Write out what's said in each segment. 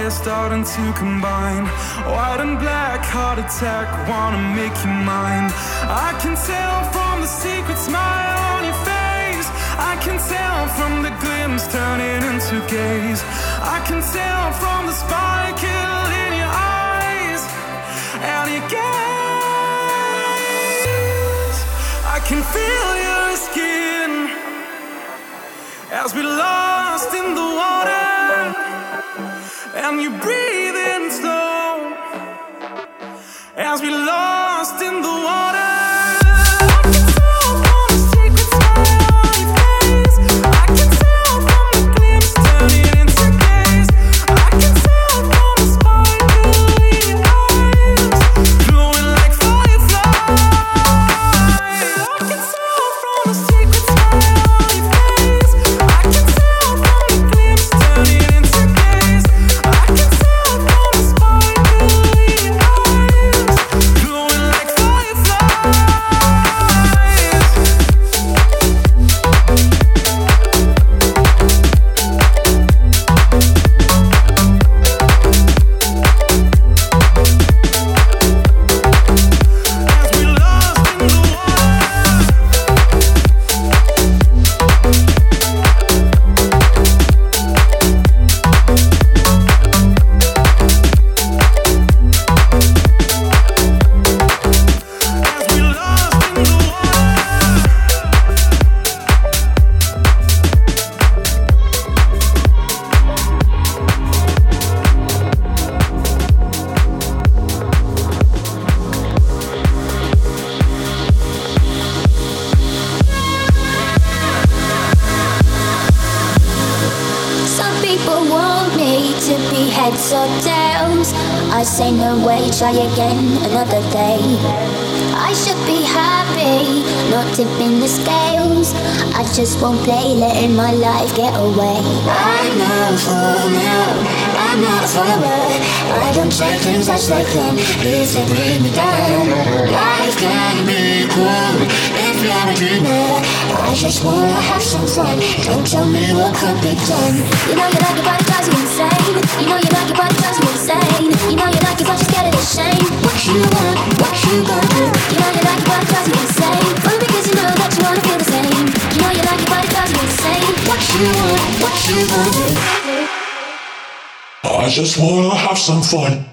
fire starting to combine. White and black, heart attack, wanna make you mine. I can tell from the secret smile on your face. I can tell from the glimpse turning into gaze. I can tell from the sparkle in your eyes and your gaze. I can feel your skin as we lost in the water, and you breathe in slow as we lost in the water. Tell me what could be done. You know you like it, but it drives you insane. You know you like it, but it drives you insane. You know you like it, but you're scared of the shame. What you want, what you do? You know you like it, but it drives you insane. Only because you know that you wanna feel the same. You know you like it, but it drives you insane. What you want, what you do? I just wanna have some fun.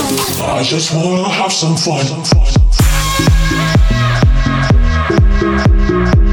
You wanna try me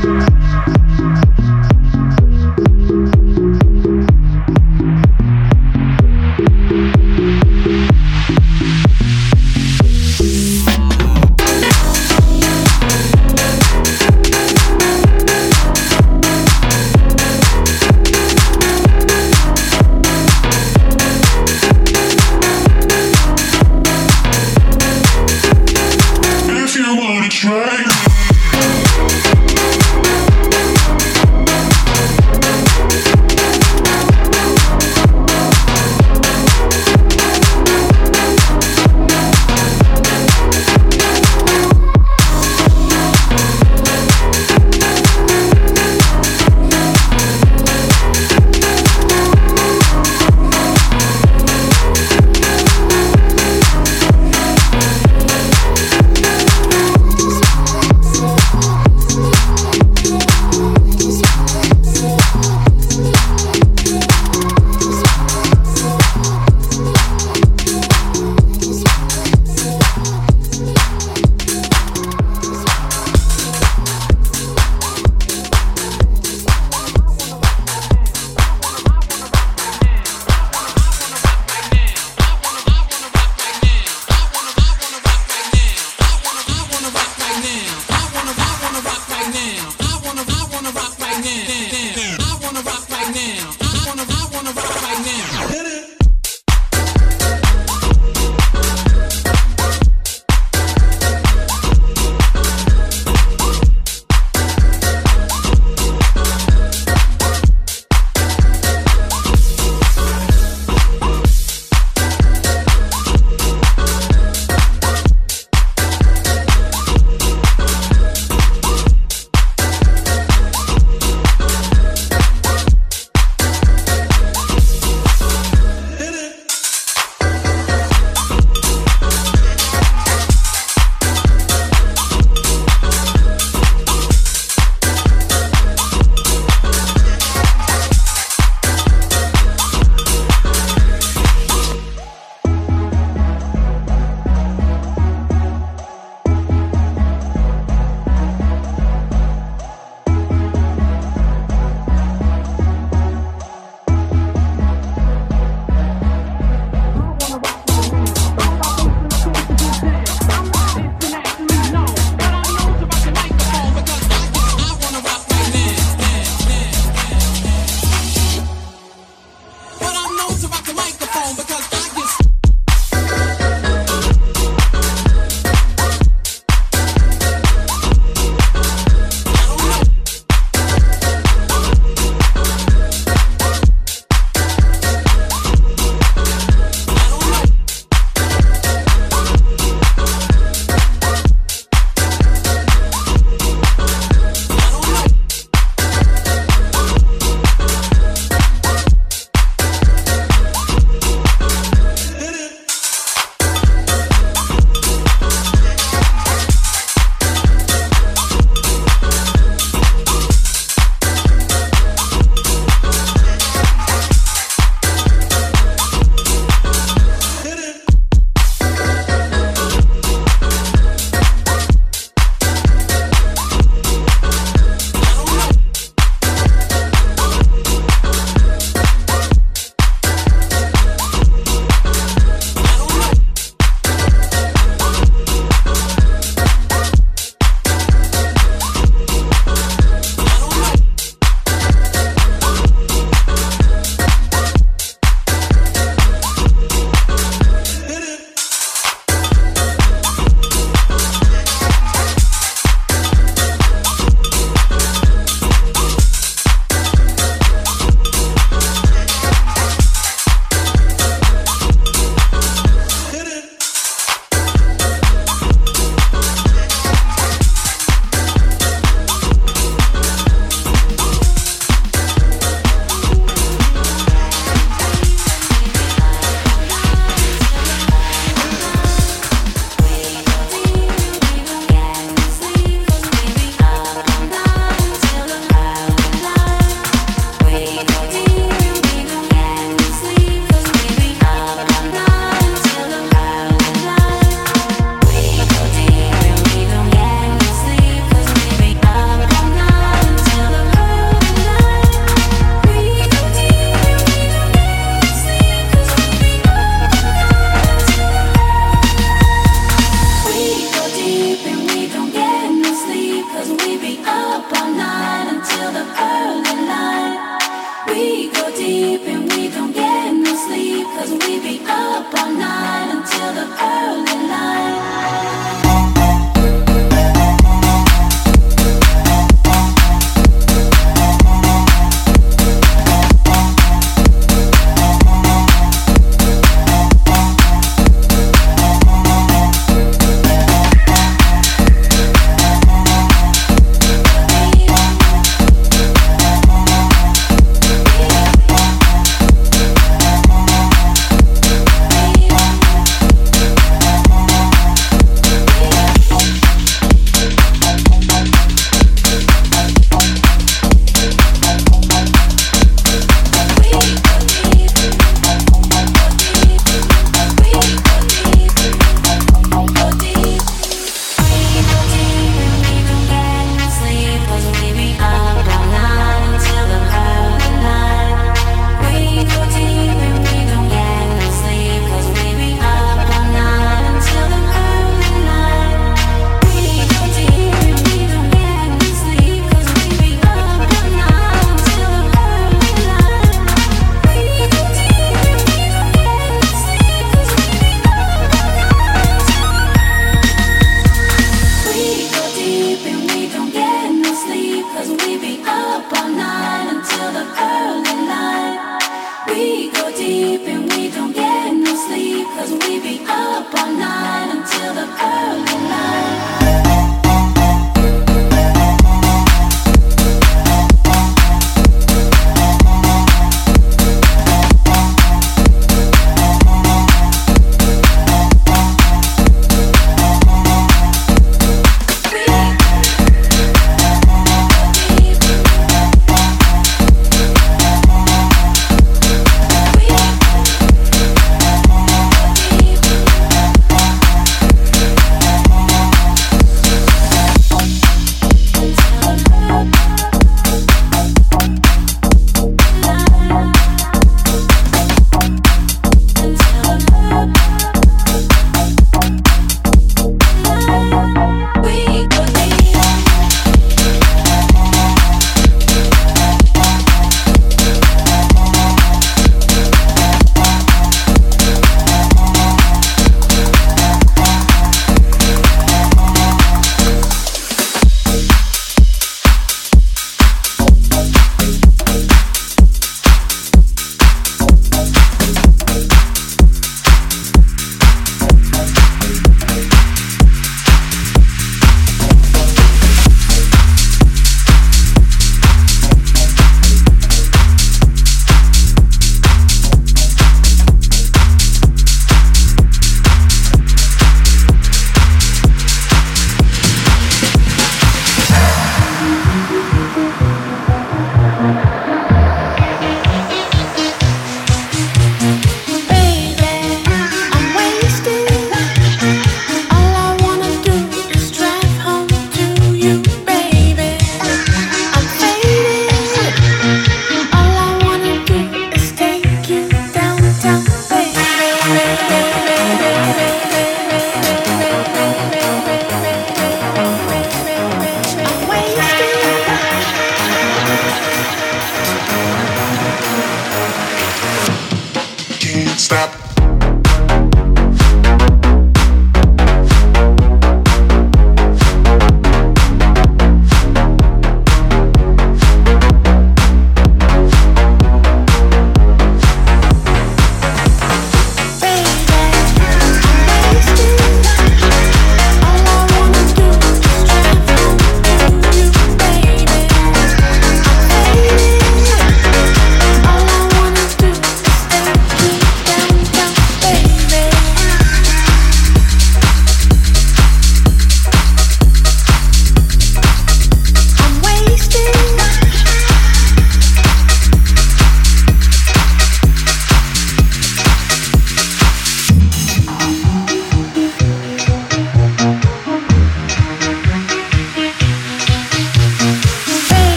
be up all night until the early light.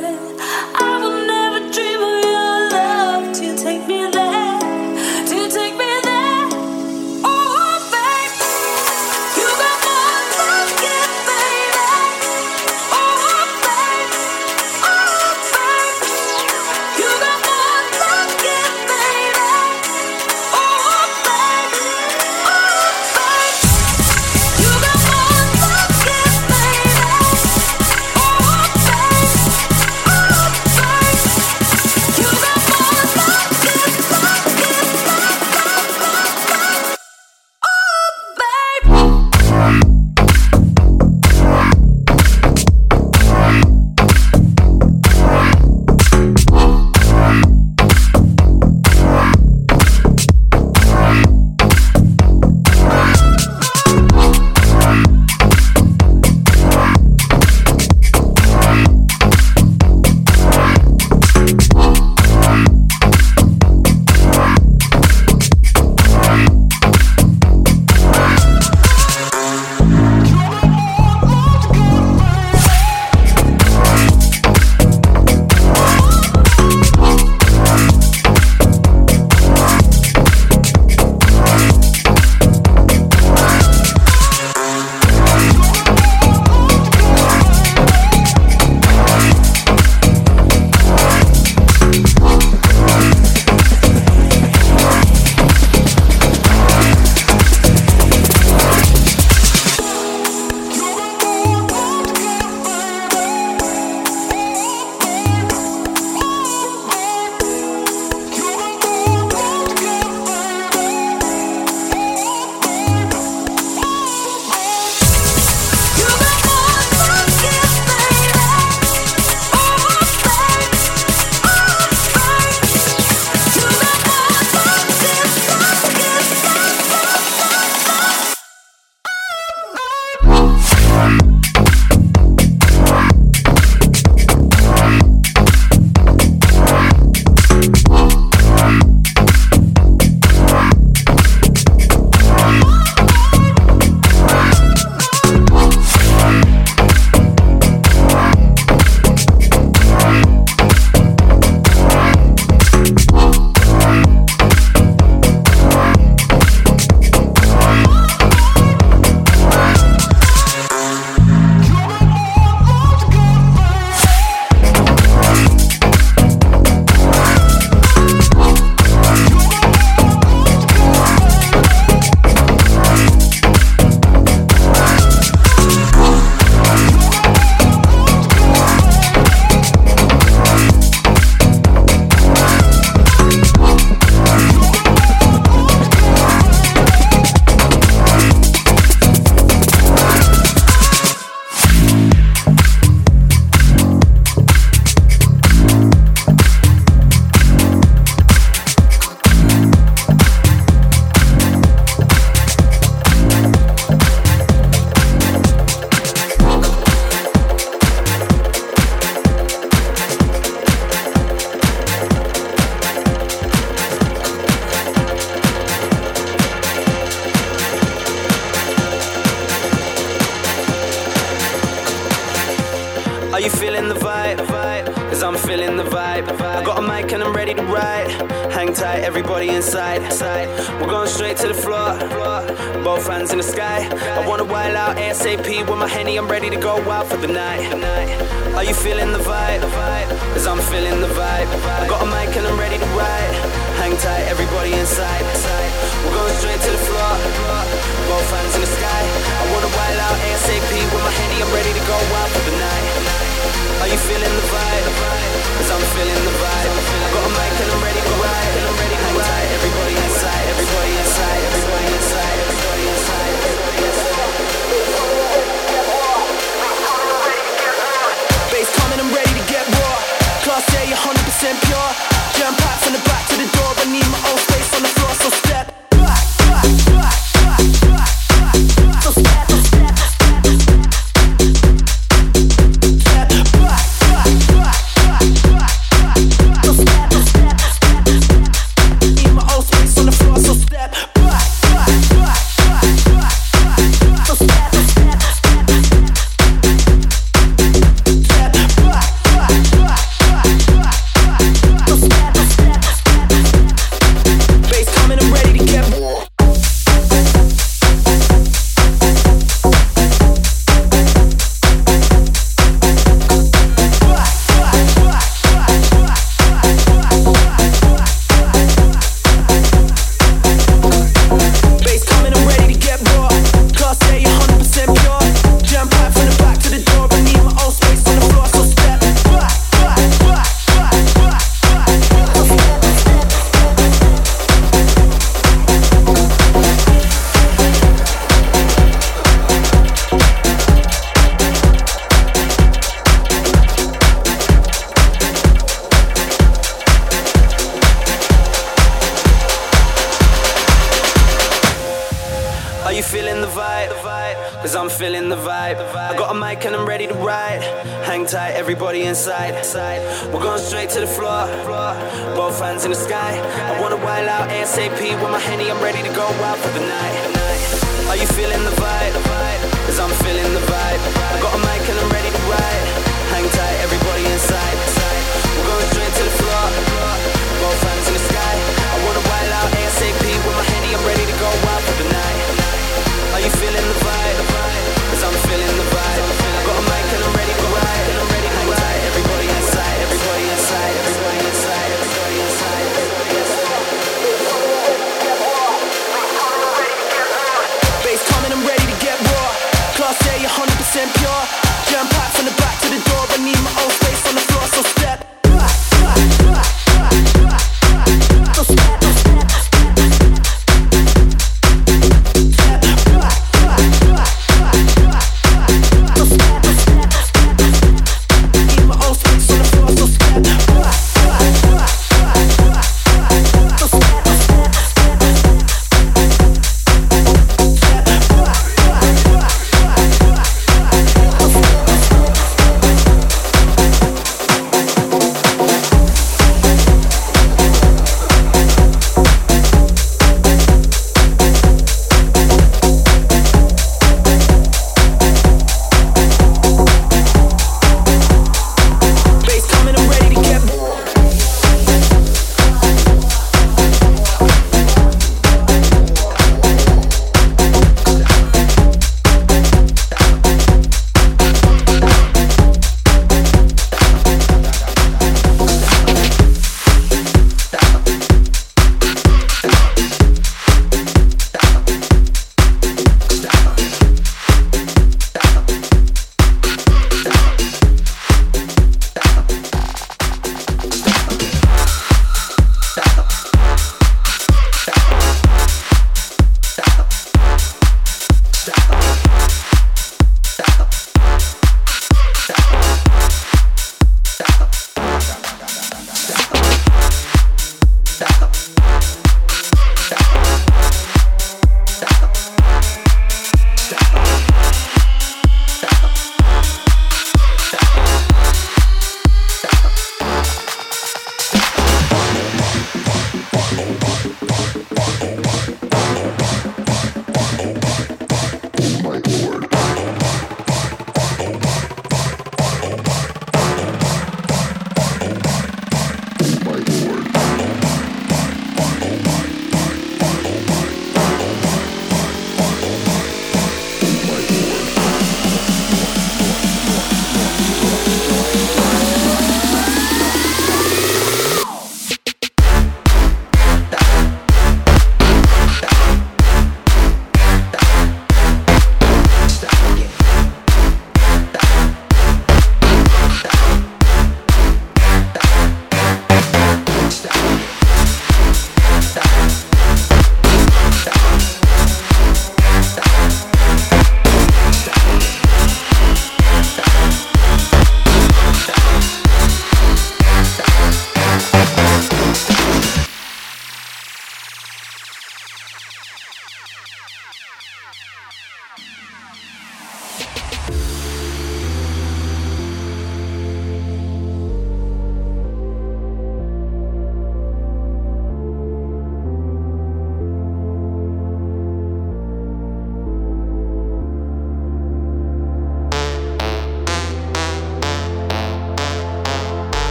good. feeling the vibe. I got a mic and I'm ready to ride. Hang tight, everybody inside. We're going straight to the floor. Both hands in the sky. I wanna wild out ASAP with my henny. I'm ready to go wild for the night. Are you feeling the vibe? Cause I'm feeling the vibe. I got a mic and I'm ready to ride. Hang tight, everybody inside. We're going straight to the floor. Both hands in the sky. I wanna wild out ASAP with my henny. I'm ready to go wild for the night. Are you feeling the vibe? I'm feeling the vibe. Got a mic and I'm ready to ride. I'm ready to ride. Everybody inside, everybody inside, everybody inside, everybody inside, everybody inside. Bass coming, I'm ready to get raw. Class A, 100% pure. Jam out from the back to the door. I need my own space on the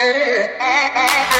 Yeah.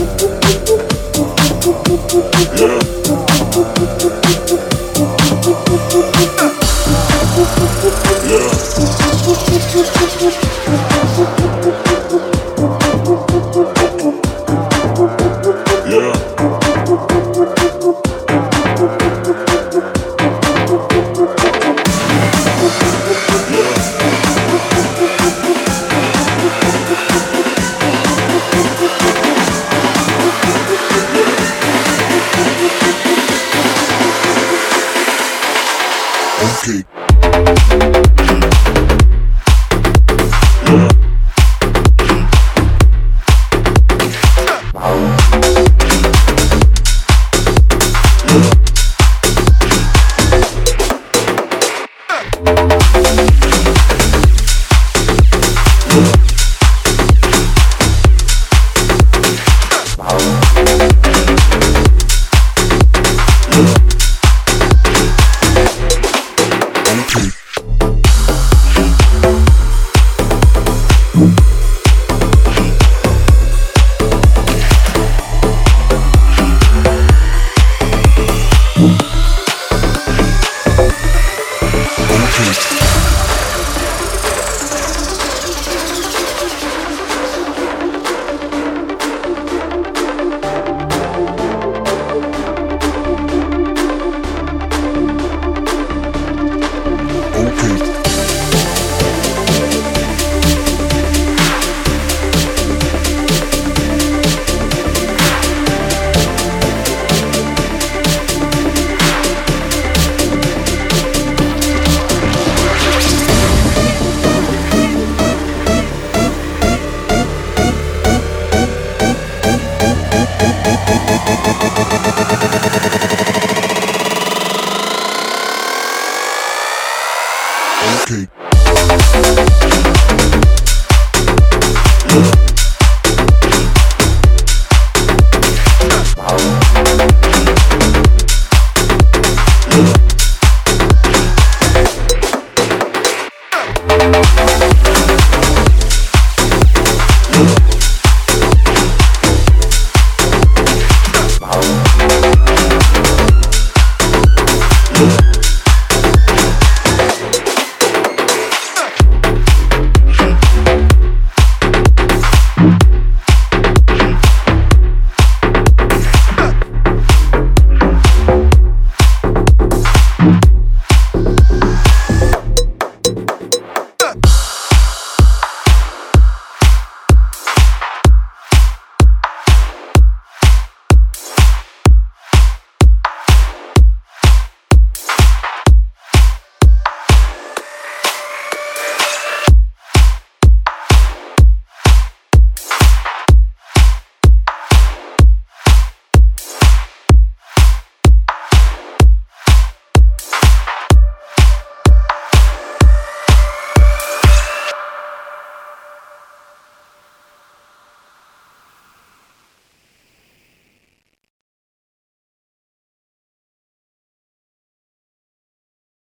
Okay.